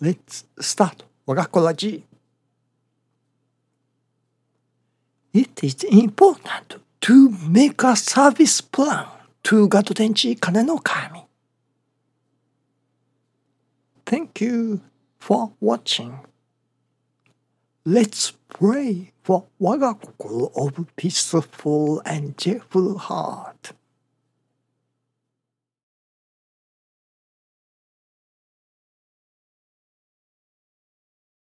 Let's start 我がこラジ It is important to make a service plan to ガト電池金の神 Thank you for watching. Let's pray for 我が心 of peaceful and cheerful heart.